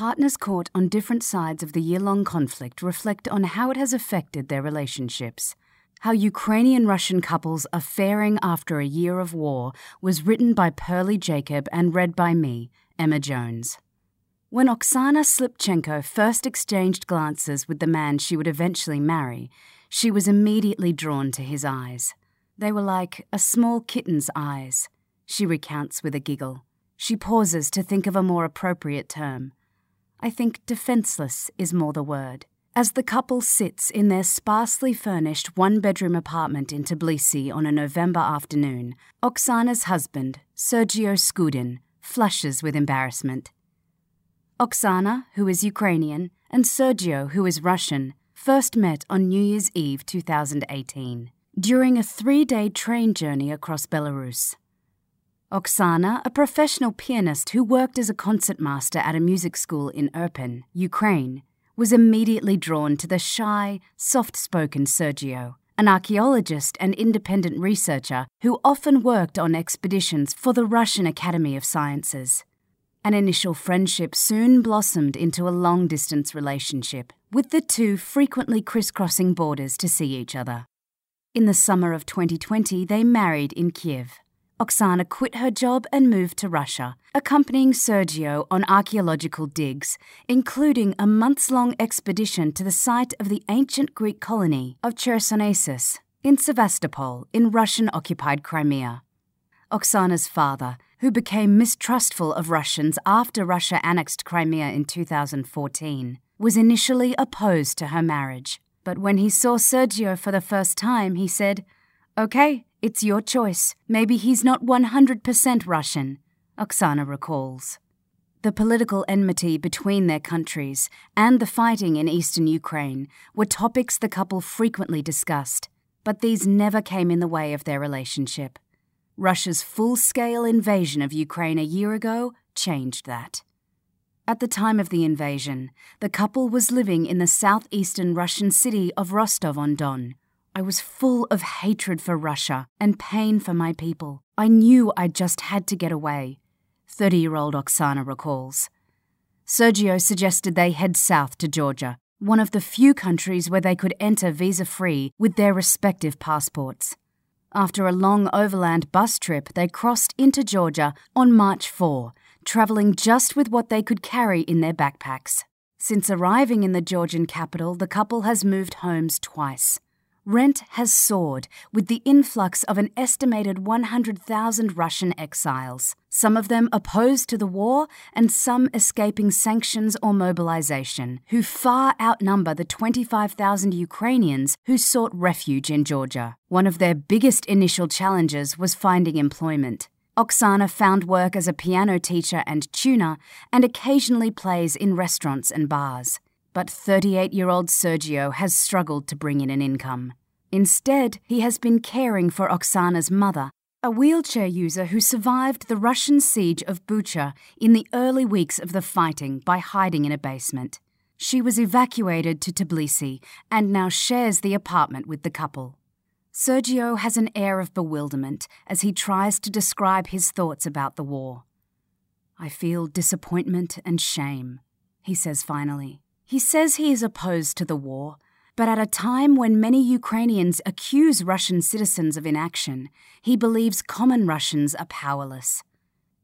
partners caught on different sides of the year long conflict reflect on how it has affected their relationships. How Ukrainian Russian couples are faring after a year of war was written by Pearly Jacob and read by me, Emma Jones. When Oksana Slipchenko first exchanged glances with the man she would eventually marry, she was immediately drawn to his eyes. They were like a small kitten's eyes, she recounts with a giggle. She pauses to think of a more appropriate term. I think defenseless is more the word. As the couple sits in their sparsely furnished one bedroom apartment in Tbilisi on a November afternoon, Oksana's husband, Sergio Skudin, flushes with embarrassment. Oksana, who is Ukrainian, and Sergio, who is Russian, first met on New Year's Eve 2018 during a three day train journey across Belarus. Oksana, a professional pianist who worked as a concertmaster at a music school in Irpin, Ukraine, was immediately drawn to the shy, soft spoken Sergio, an archaeologist and independent researcher who often worked on expeditions for the Russian Academy of Sciences. An initial friendship soon blossomed into a long distance relationship, with the two frequently crisscrossing borders to see each other. In the summer of 2020, they married in Kiev. Oksana quit her job and moved to Russia, accompanying Sergio on archaeological digs, including a months long expedition to the site of the ancient Greek colony of Chersonesus in Sevastopol in Russian occupied Crimea. Oksana's father, who became mistrustful of Russians after Russia annexed Crimea in 2014, was initially opposed to her marriage. But when he saw Sergio for the first time, he said, Okay, it's your choice. Maybe he's not 100% Russian, Oksana recalls. The political enmity between their countries and the fighting in eastern Ukraine were topics the couple frequently discussed, but these never came in the way of their relationship. Russia's full scale invasion of Ukraine a year ago changed that. At the time of the invasion, the couple was living in the southeastern Russian city of Rostov on Don, I was full of hatred for Russia and pain for my people. I knew I just had to get away, 30 year old Oksana recalls. Sergio suggested they head south to Georgia, one of the few countries where they could enter visa free with their respective passports. After a long overland bus trip, they crossed into Georgia on March 4, travelling just with what they could carry in their backpacks. Since arriving in the Georgian capital, the couple has moved homes twice. Rent has soared with the influx of an estimated 100,000 Russian exiles, some of them opposed to the war and some escaping sanctions or mobilization, who far outnumber the 25,000 Ukrainians who sought refuge in Georgia. One of their biggest initial challenges was finding employment. Oksana found work as a piano teacher and tuner and occasionally plays in restaurants and bars. But 38 year old Sergio has struggled to bring in an income. Instead, he has been caring for Oksana's mother, a wheelchair user who survived the Russian siege of Bucha in the early weeks of the fighting by hiding in a basement. She was evacuated to Tbilisi and now shares the apartment with the couple. Sergio has an air of bewilderment as he tries to describe his thoughts about the war. I feel disappointment and shame, he says finally. He says he is opposed to the war, but at a time when many Ukrainians accuse Russian citizens of inaction, he believes common Russians are powerless.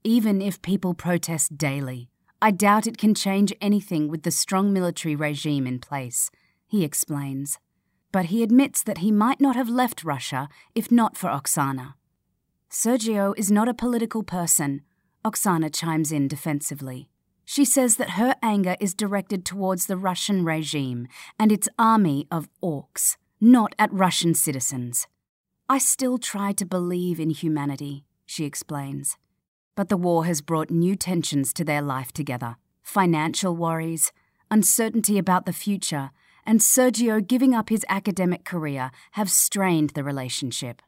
Even if people protest daily, I doubt it can change anything with the strong military regime in place, he explains. But he admits that he might not have left Russia if not for Oksana. Sergio is not a political person, Oksana chimes in defensively. She says that her anger is directed towards the Russian regime and its army of orcs, not at Russian citizens. I still try to believe in humanity, she explains. But the war has brought new tensions to their life together financial worries, uncertainty about the future, and Sergio giving up his academic career have strained the relationship.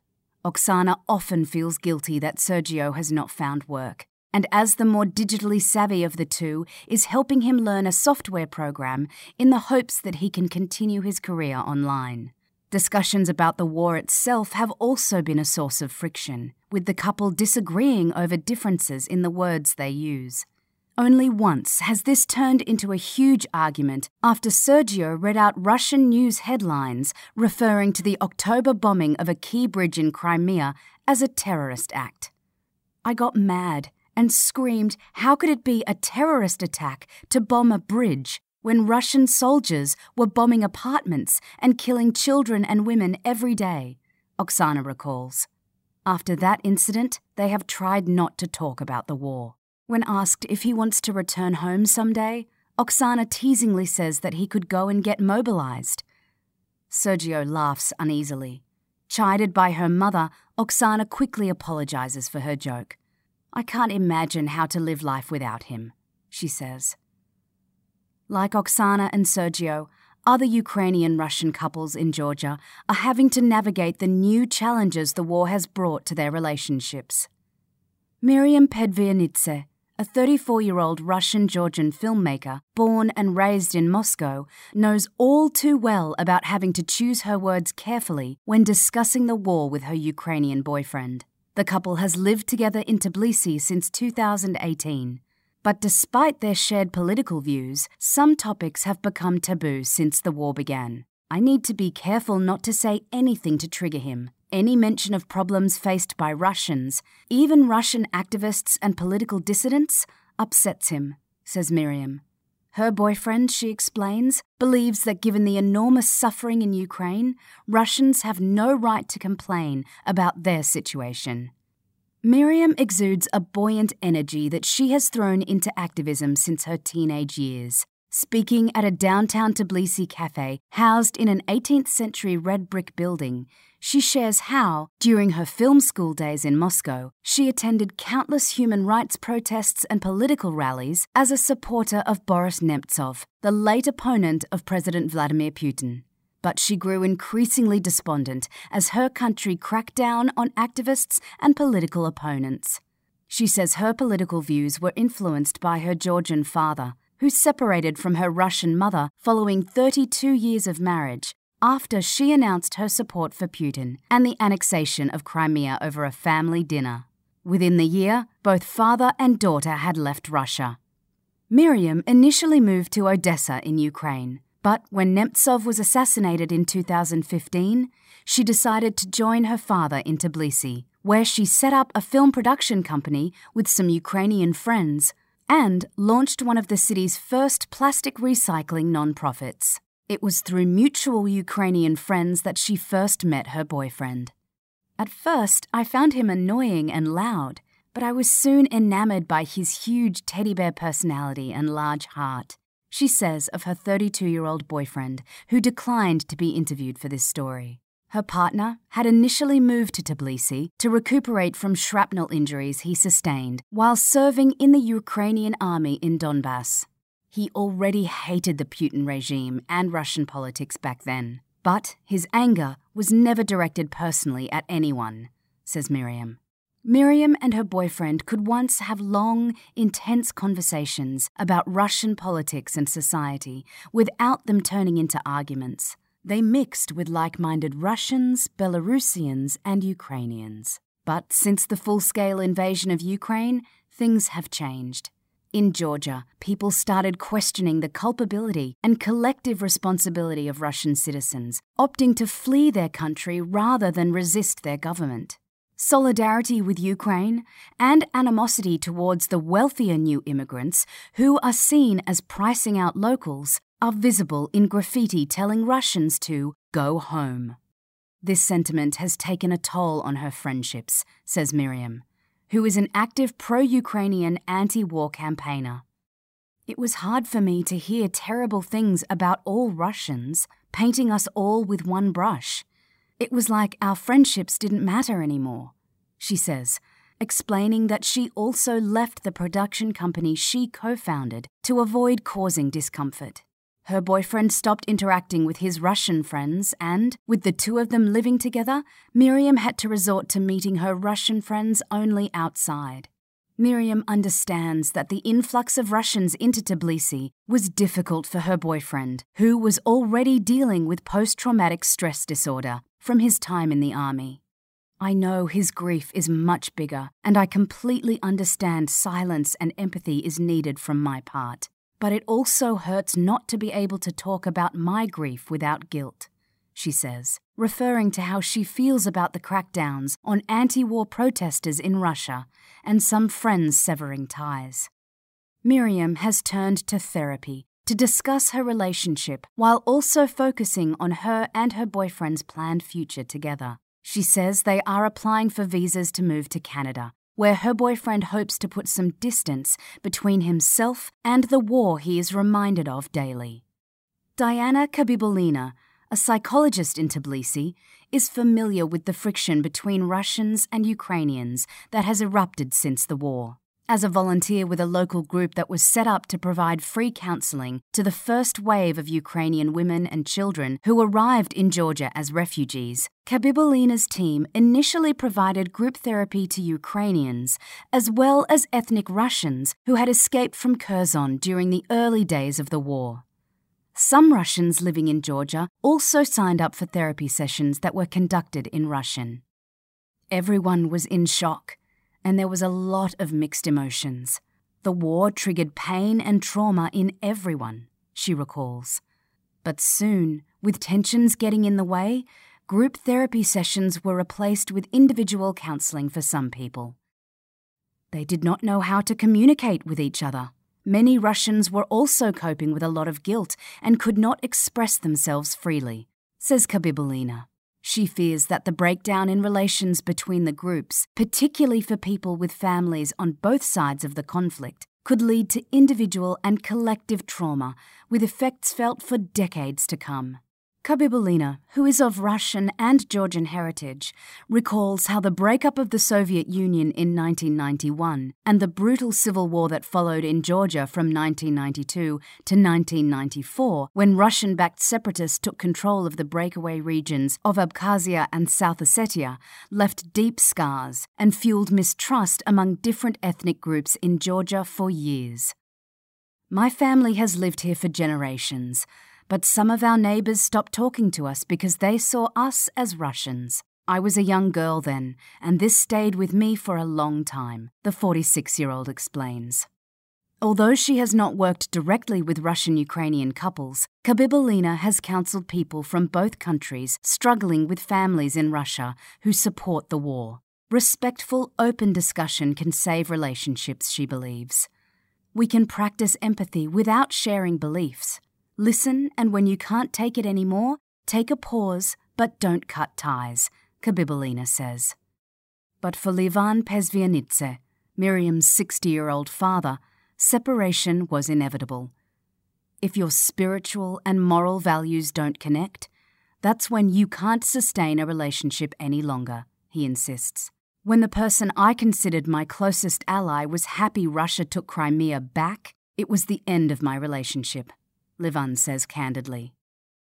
Oksana often feels guilty that Sergio has not found work, and as the more digitally savvy of the two, is helping him learn a software program in the hopes that he can continue his career online. Discussions about the war itself have also been a source of friction, with the couple disagreeing over differences in the words they use. Only once has this turned into a huge argument after Sergio read out Russian news headlines referring to the October bombing of a key bridge in Crimea as a terrorist act. I got mad and screamed, How could it be a terrorist attack to bomb a bridge when Russian soldiers were bombing apartments and killing children and women every day? Oksana recalls. After that incident, they have tried not to talk about the war. When asked if he wants to return home someday, Oksana teasingly says that he could go and get mobilized. Sergio laughs uneasily. Chided by her mother, Oksana quickly apologizes for her joke. I can't imagine how to live life without him, she says. Like Oksana and Sergio, other Ukrainian Russian couples in Georgia are having to navigate the new challenges the war has brought to their relationships. Miriam Pedvianidze a 34 year old Russian Georgian filmmaker, born and raised in Moscow, knows all too well about having to choose her words carefully when discussing the war with her Ukrainian boyfriend. The couple has lived together in Tbilisi since 2018. But despite their shared political views, some topics have become taboo since the war began. I need to be careful not to say anything to trigger him, any mention of problems faced by Russians, even Russian activists and political dissidents, upsets him, says Miriam. Her boyfriend, she explains, believes that given the enormous suffering in Ukraine, Russians have no right to complain about their situation. Miriam exudes a buoyant energy that she has thrown into activism since her teenage years. Speaking at a downtown Tbilisi cafe housed in an 18th century red brick building, she shares how, during her film school days in Moscow, she attended countless human rights protests and political rallies as a supporter of Boris Nemtsov, the late opponent of President Vladimir Putin. But she grew increasingly despondent as her country cracked down on activists and political opponents. She says her political views were influenced by her Georgian father, who separated from her Russian mother following 32 years of marriage after she announced her support for Putin and the annexation of Crimea over a family dinner. Within the year, both father and daughter had left Russia. Miriam initially moved to Odessa in Ukraine, but when Nemtsov was assassinated in 2015, she decided to join her father in Tbilisi, where she set up a film production company with some Ukrainian friends and launched one of the city's first plastic recycling nonprofits. It was through mutual Ukrainian friends that she first met her boyfriend. At first, I found him annoying and loud, but I was soon enamored by his huge teddy bear personality and large heart, she says of her 32 year old boyfriend, who declined to be interviewed for this story. Her partner had initially moved to Tbilisi to recuperate from shrapnel injuries he sustained while serving in the Ukrainian army in Donbass. He already hated the Putin regime and Russian politics back then. But his anger was never directed personally at anyone, says Miriam. Miriam and her boyfriend could once have long, intense conversations about Russian politics and society without them turning into arguments. They mixed with like minded Russians, Belarusians, and Ukrainians. But since the full scale invasion of Ukraine, things have changed. In Georgia, people started questioning the culpability and collective responsibility of Russian citizens, opting to flee their country rather than resist their government. Solidarity with Ukraine and animosity towards the wealthier new immigrants who are seen as pricing out locals are visible in graffiti telling Russians to go home. This sentiment has taken a toll on her friendships, says Miriam who is an active pro Ukrainian anti war campaigner. It was hard for me to hear terrible things about all Russians, painting us all with one brush. It was like our friendships didn't matter anymore, she says, explaining that she also left the production company she co founded to avoid causing discomfort. Her boyfriend stopped interacting with his Russian friends, and, with the two of them living together, Miriam had to resort to meeting her Russian friends only outside. Miriam understands that the influx of Russians into Tbilisi was difficult for her boyfriend, who was already dealing with post traumatic stress disorder from his time in the army. I know his grief is much bigger, and I completely understand silence and empathy is needed from my part. But it also hurts not to be able to talk about my grief without guilt, she says, referring to how she feels about the crackdowns on anti war protesters in Russia and some friends severing ties. Miriam has turned to therapy to discuss her relationship while also focusing on her and her boyfriend's planned future together. She says they are applying for visas to move to Canada, where her boyfriend hopes to put some distance between himself and the war he is reminded of daily. Diana Khabibullina, a psychologist in Tbilisi, is familiar with the friction between Russians and Ukrainians that has erupted since the war as a volunteer with a local group that was set up to provide free counseling to the first wave of Ukrainian women and children who arrived in Georgia as refugees. Khabibullina's team initially provided group therapy to Ukrainians as well as ethnic Russians who had escaped from Kherson during the early days of the war. Some Russians living in Georgia also signed up for therapy sessions that were conducted in Russian. Everyone was in shock and there was a lot of mixed emotions. The war triggered pain and trauma in everyone, she recalls. But soon, with tensions getting in the way, group therapy sessions were replaced with individual counselling for some people. They did not know how to communicate with each other. Many Russians were also coping with a lot of guilt and could not express themselves freely, says Khabibullina. She fears that the breakdown in relations between the groups, particularly for people with families on both sides of the conflict, could lead to individual and collective trauma, with effects felt for decades to come. Khabibullina, who is of Russian and Georgian heritage, recalls how the breakup of the Soviet Union in 1991 and the brutal civil war that followed in Georgia from 1992 to 1994, when Russian backed separatists took control of the breakaway regions of Abkhazia and South Ossetia, left deep scars and fueled mistrust among different ethnic groups in Georgia for years. My family has lived here for generations but some of our neighbours stopped talking to us because they saw us as Russians. I was a young girl then, and this stayed with me for a long time, the 46 year old explains. Although she has not worked directly with Russian Ukrainian couples, Khabibullina has counselled people from both countries struggling with families in Russia who support the war. Respectful, open discussion can save relationships, she believes. We can practice empathy without sharing beliefs. Listen, and when you can't take it anymore, take a pause, but don't cut ties, Khabibullina says. But for Livan Pezvianidze, Miriam's 60 year old father, separation was inevitable. If your spiritual and moral values don't connect, that's when you can't sustain a relationship any longer, he insists. When the person I considered my closest ally was happy Russia took Crimea back, it was the end of my relationship. Livan says candidly.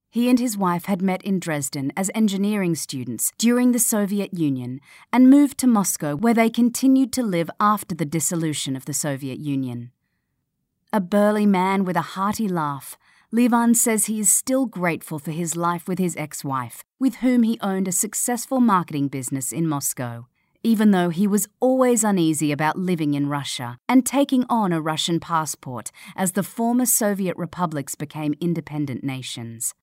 He and his wife had met in Dresden as engineering students during the Soviet Union and moved to Moscow, where they continued to live after the dissolution of the Soviet Union. A burly man with a hearty laugh, Livan says he is still grateful for his life with his ex wife, with whom he owned a successful marketing business in Moscow even though he was always uneasy about living in Russia and taking on a Russian passport as the former Soviet republics became independent nations.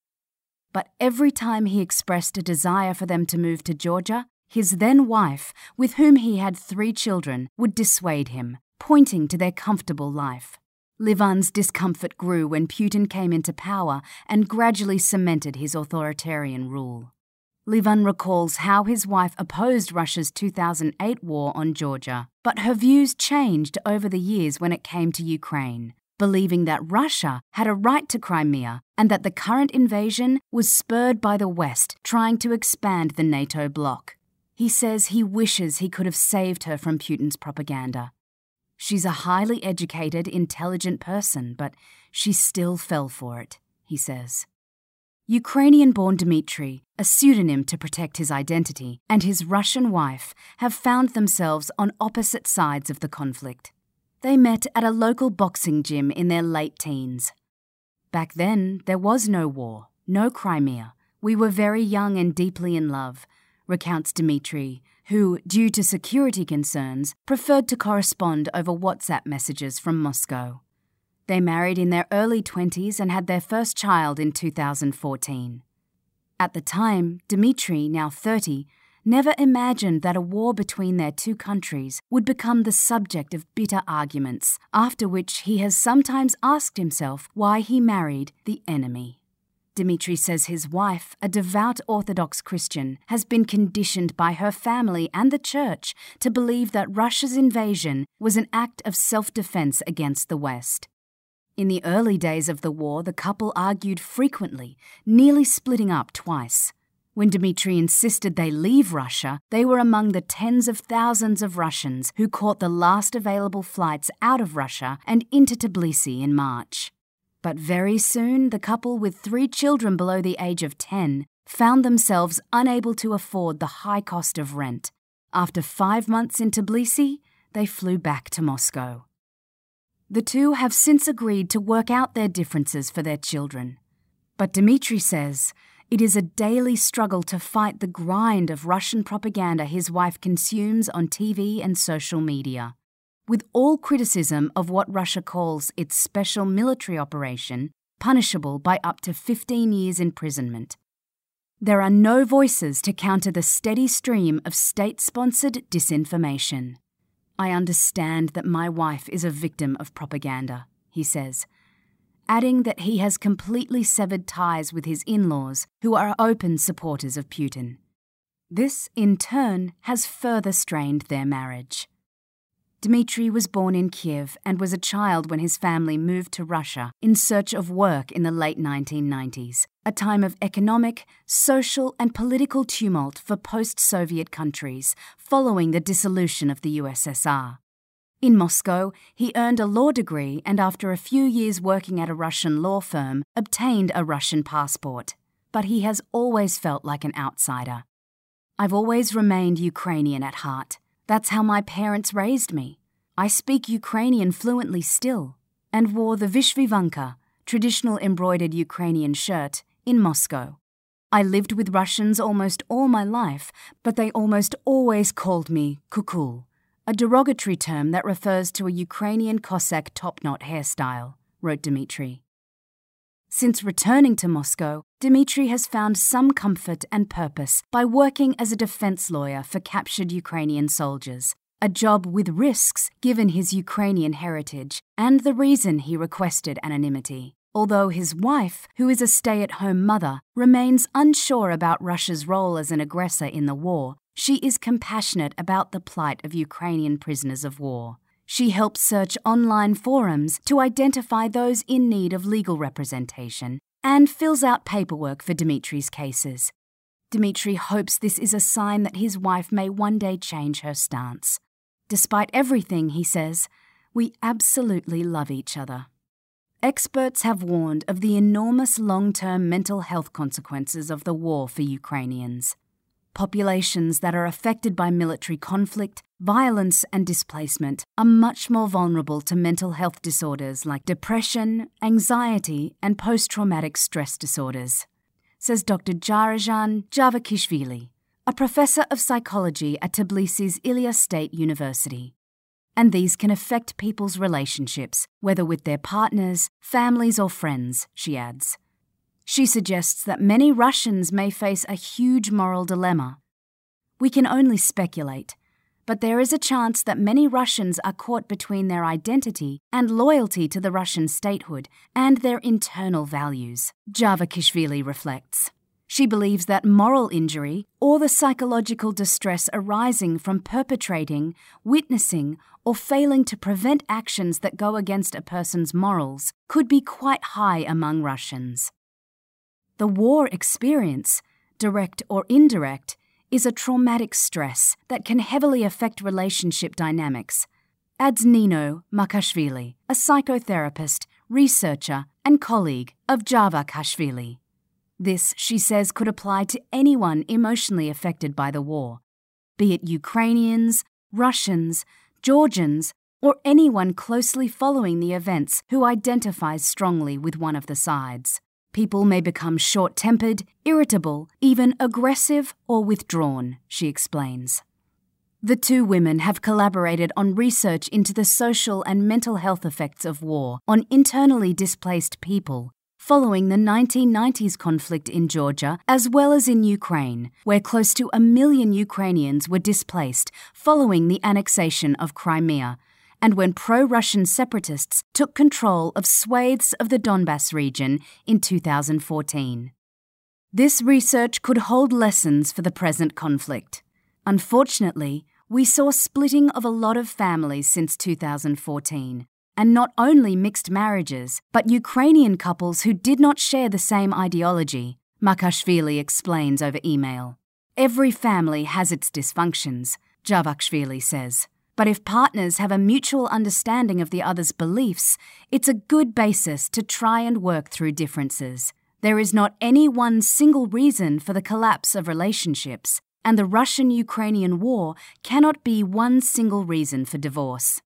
But every time he expressed a desire for them to move to Georgia, his then wife, with whom he had three children, would dissuade him, pointing to their comfortable life. Livan's discomfort grew when Putin came into power and gradually cemented his authoritarian rule. Livan recalls how his wife opposed Russia's 2008 war on Georgia, but her views changed over the years when it came to Ukraine, believing that Russia had a right to Crimea and that the current invasion was spurred by the West trying to expand the NATO bloc. He says he wishes he could have saved her from Putin's propaganda. She's a highly educated, intelligent person, but she still fell for it, he says. Ukrainian born Dmitry, a pseudonym to protect his identity, and his Russian wife have found themselves on opposite sides of the conflict. They met at a local boxing gym in their late teens. Back then, there was no war, no Crimea. We were very young and deeply in love, recounts Dmitry, who, due to security concerns, preferred to correspond over WhatsApp messages from Moscow. They married in their early 20s and had their first child in 2014. At the time, Dmitry, now 30, never imagined that a war between their two countries would become the subject of bitter arguments, after which he has sometimes asked himself why he married the enemy. Dmitry says his wife, a devout Orthodox Christian, has been conditioned by her family and the church to believe that Russia's invasion was an act of self defense against the West. In the early days of the war, the couple argued frequently, nearly splitting up twice. When Dmitry insisted they leave Russia, they were among the tens of thousands of Russians who caught the last available flights out of Russia and into Tbilisi in March. But very soon, the couple with three children below the age of 10 found themselves unable to afford the high cost of rent. After five months in Tbilisi, they flew back to Moscow. The two have since agreed to work out their differences for their children. But Dmitry says it is a daily struggle to fight the grind of Russian propaganda his wife consumes on TV and social media. With all criticism of what Russia calls its special military operation, punishable by up to 15 years imprisonment. There are no voices to counter the steady stream of state sponsored disinformation. I understand that my wife is a victim of propaganda, he says adding that he has completely severed ties with his in laws, who are open supporters of Putin. This, in turn, has further strained their marriage. Dmitry was born in Kiev and was a child when his family moved to Russia in search of work in the late 1990s, a time of economic, social, and political tumult for post Soviet countries following the dissolution of the USSR. In Moscow, he earned a law degree and, after a few years working at a Russian law firm, obtained a Russian passport. But he has always felt like an outsider. I've always remained Ukrainian at heart. That's how my parents raised me. I speak Ukrainian fluently still, and wore the Vyshyvanka, traditional embroidered Ukrainian shirt, in Moscow. I lived with Russians almost all my life, but they almost always called me Khokhol a derogatory term that refers to a Ukrainian Cossack top knot hairstyle, wrote Dmitry. Since returning to Moscow, Dmitry has found some comfort and purpose by working as a defense lawyer for captured Ukrainian soldiers, a job with risks given his Ukrainian heritage and the reason he requested anonymity. Although his wife, who is a stay at home mother, remains unsure about Russia's role as an aggressor in the war, she is compassionate about the plight of Ukrainian prisoners of war. She helps search online forums to identify those in need of legal representation and fills out paperwork for Dmitry's cases. Dmitry hopes this is a sign that his wife may one day change her stance. Despite everything, he says, we absolutely love each other. Experts have warned of the enormous long term mental health consequences of the war for Ukrainians populations that are affected by military conflict, violence, and displacement are much more vulnerable to mental health disorders like depression, anxiety, and post traumatic stress disorders, says Dr. Darejan Javakhishvili, a professor of psychology at Tbilisi's Ilia State University. And these can affect people's relationships, whether with their partners, families, or friends, she adds. She suggests that many Russians may face a huge moral dilemma. We can only speculate, but there is a chance that many Russians are caught between their identity and loyalty to the Russian statehood and their internal values, Javakhishvili reflects. She believes that moral injury or the psychological distress arising from perpetrating, witnessing, or failing to prevent actions that go against a person's morals could be quite high among Russians. The war experience, direct or indirect, is a traumatic stress that can heavily affect relationship dynamics, adds Nino Makhashvili, a psychotherapist, researcher, and colleague of Javakhishvili. This, she says, could apply to anyone emotionally affected by the war, be it Ukrainians, Russians, Georgians, or anyone closely following the events who identifies strongly with one of the sides. People may become short tempered, irritable, even aggressive or withdrawn, she explains. The two women have collaborated on research into the social and mental health effects of war on internally displaced people following the 1990s conflict in Georgia as well as in Ukraine, where close to a million Ukrainians were displaced following the annexation of Crimea, and when pro Russian separatists took control of swathes of the Donbass region in 2014. This research could hold lessons for the present conflict. Unfortunately, we saw splitting of a lot of families since 2014, and not only mixed marriages, but Ukrainian couples who did not share the same ideology, Makhashvili explains over email. Every family has its dysfunctions, Javakhishvili says. But if partners have a mutual understanding of the other's beliefs, it's a good basis to try and work through differences. There is not any one single reason for the collapse of relationships, and the Russian Ukrainian war cannot be one single reason for divorce.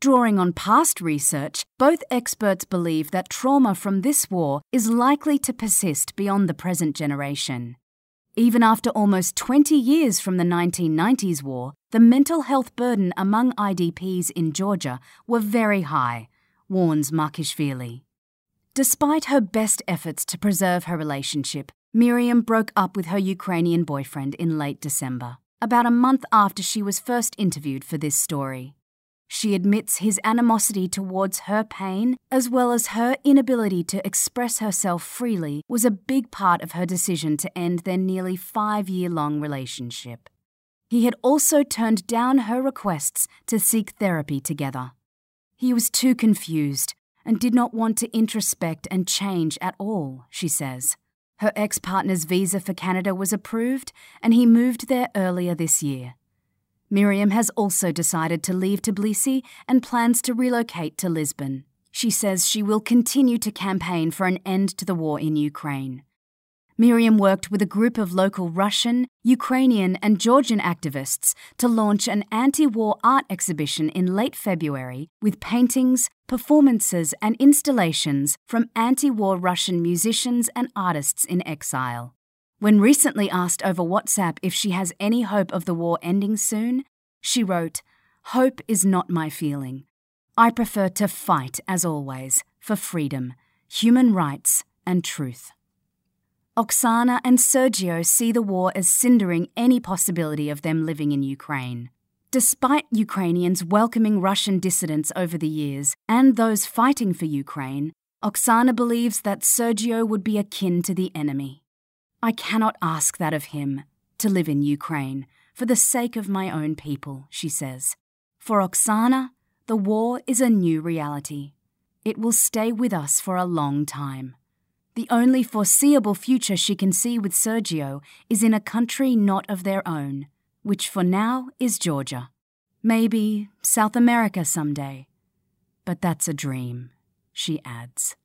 Drawing on past research, both experts believe that trauma from this war is likely to persist beyond the present generation. Even after almost 20 years from the 1990s war, the mental health burden among IDPs in Georgia were very high, warns Makhashvili. Despite her best efforts to preserve her relationship, Miriam broke up with her Ukrainian boyfriend in late December, about a month after she was first interviewed for this story. She admits his animosity towards her pain, as well as her inability to express herself freely, was a big part of her decision to end their nearly five year long relationship. He had also turned down her requests to seek therapy together. He was too confused and did not want to introspect and change at all, she says. Her ex partner's visa for Canada was approved, and he moved there earlier this year. Miriam has also decided to leave Tbilisi and plans to relocate to Lisbon. She says she will continue to campaign for an end to the war in Ukraine. Miriam worked with a group of local Russian, Ukrainian, and Georgian activists to launch an anti war art exhibition in late February with paintings, performances, and installations from anti war Russian musicians and artists in exile. When recently asked over WhatsApp if she has any hope of the war ending soon, she wrote, Hope is not my feeling. I prefer to fight, as always, for freedom, human rights, and truth. Oksana and Sergio see the war as cindering any possibility of them living in Ukraine. Despite Ukrainians welcoming Russian dissidents over the years and those fighting for Ukraine, Oksana believes that Sergio would be akin to the enemy. I cannot ask that of him, to live in Ukraine, for the sake of my own people, she says. For Oksana, the war is a new reality. It will stay with us for a long time. The only foreseeable future she can see with Sergio is in a country not of their own, which for now is Georgia. Maybe South America someday. But that's a dream, she adds.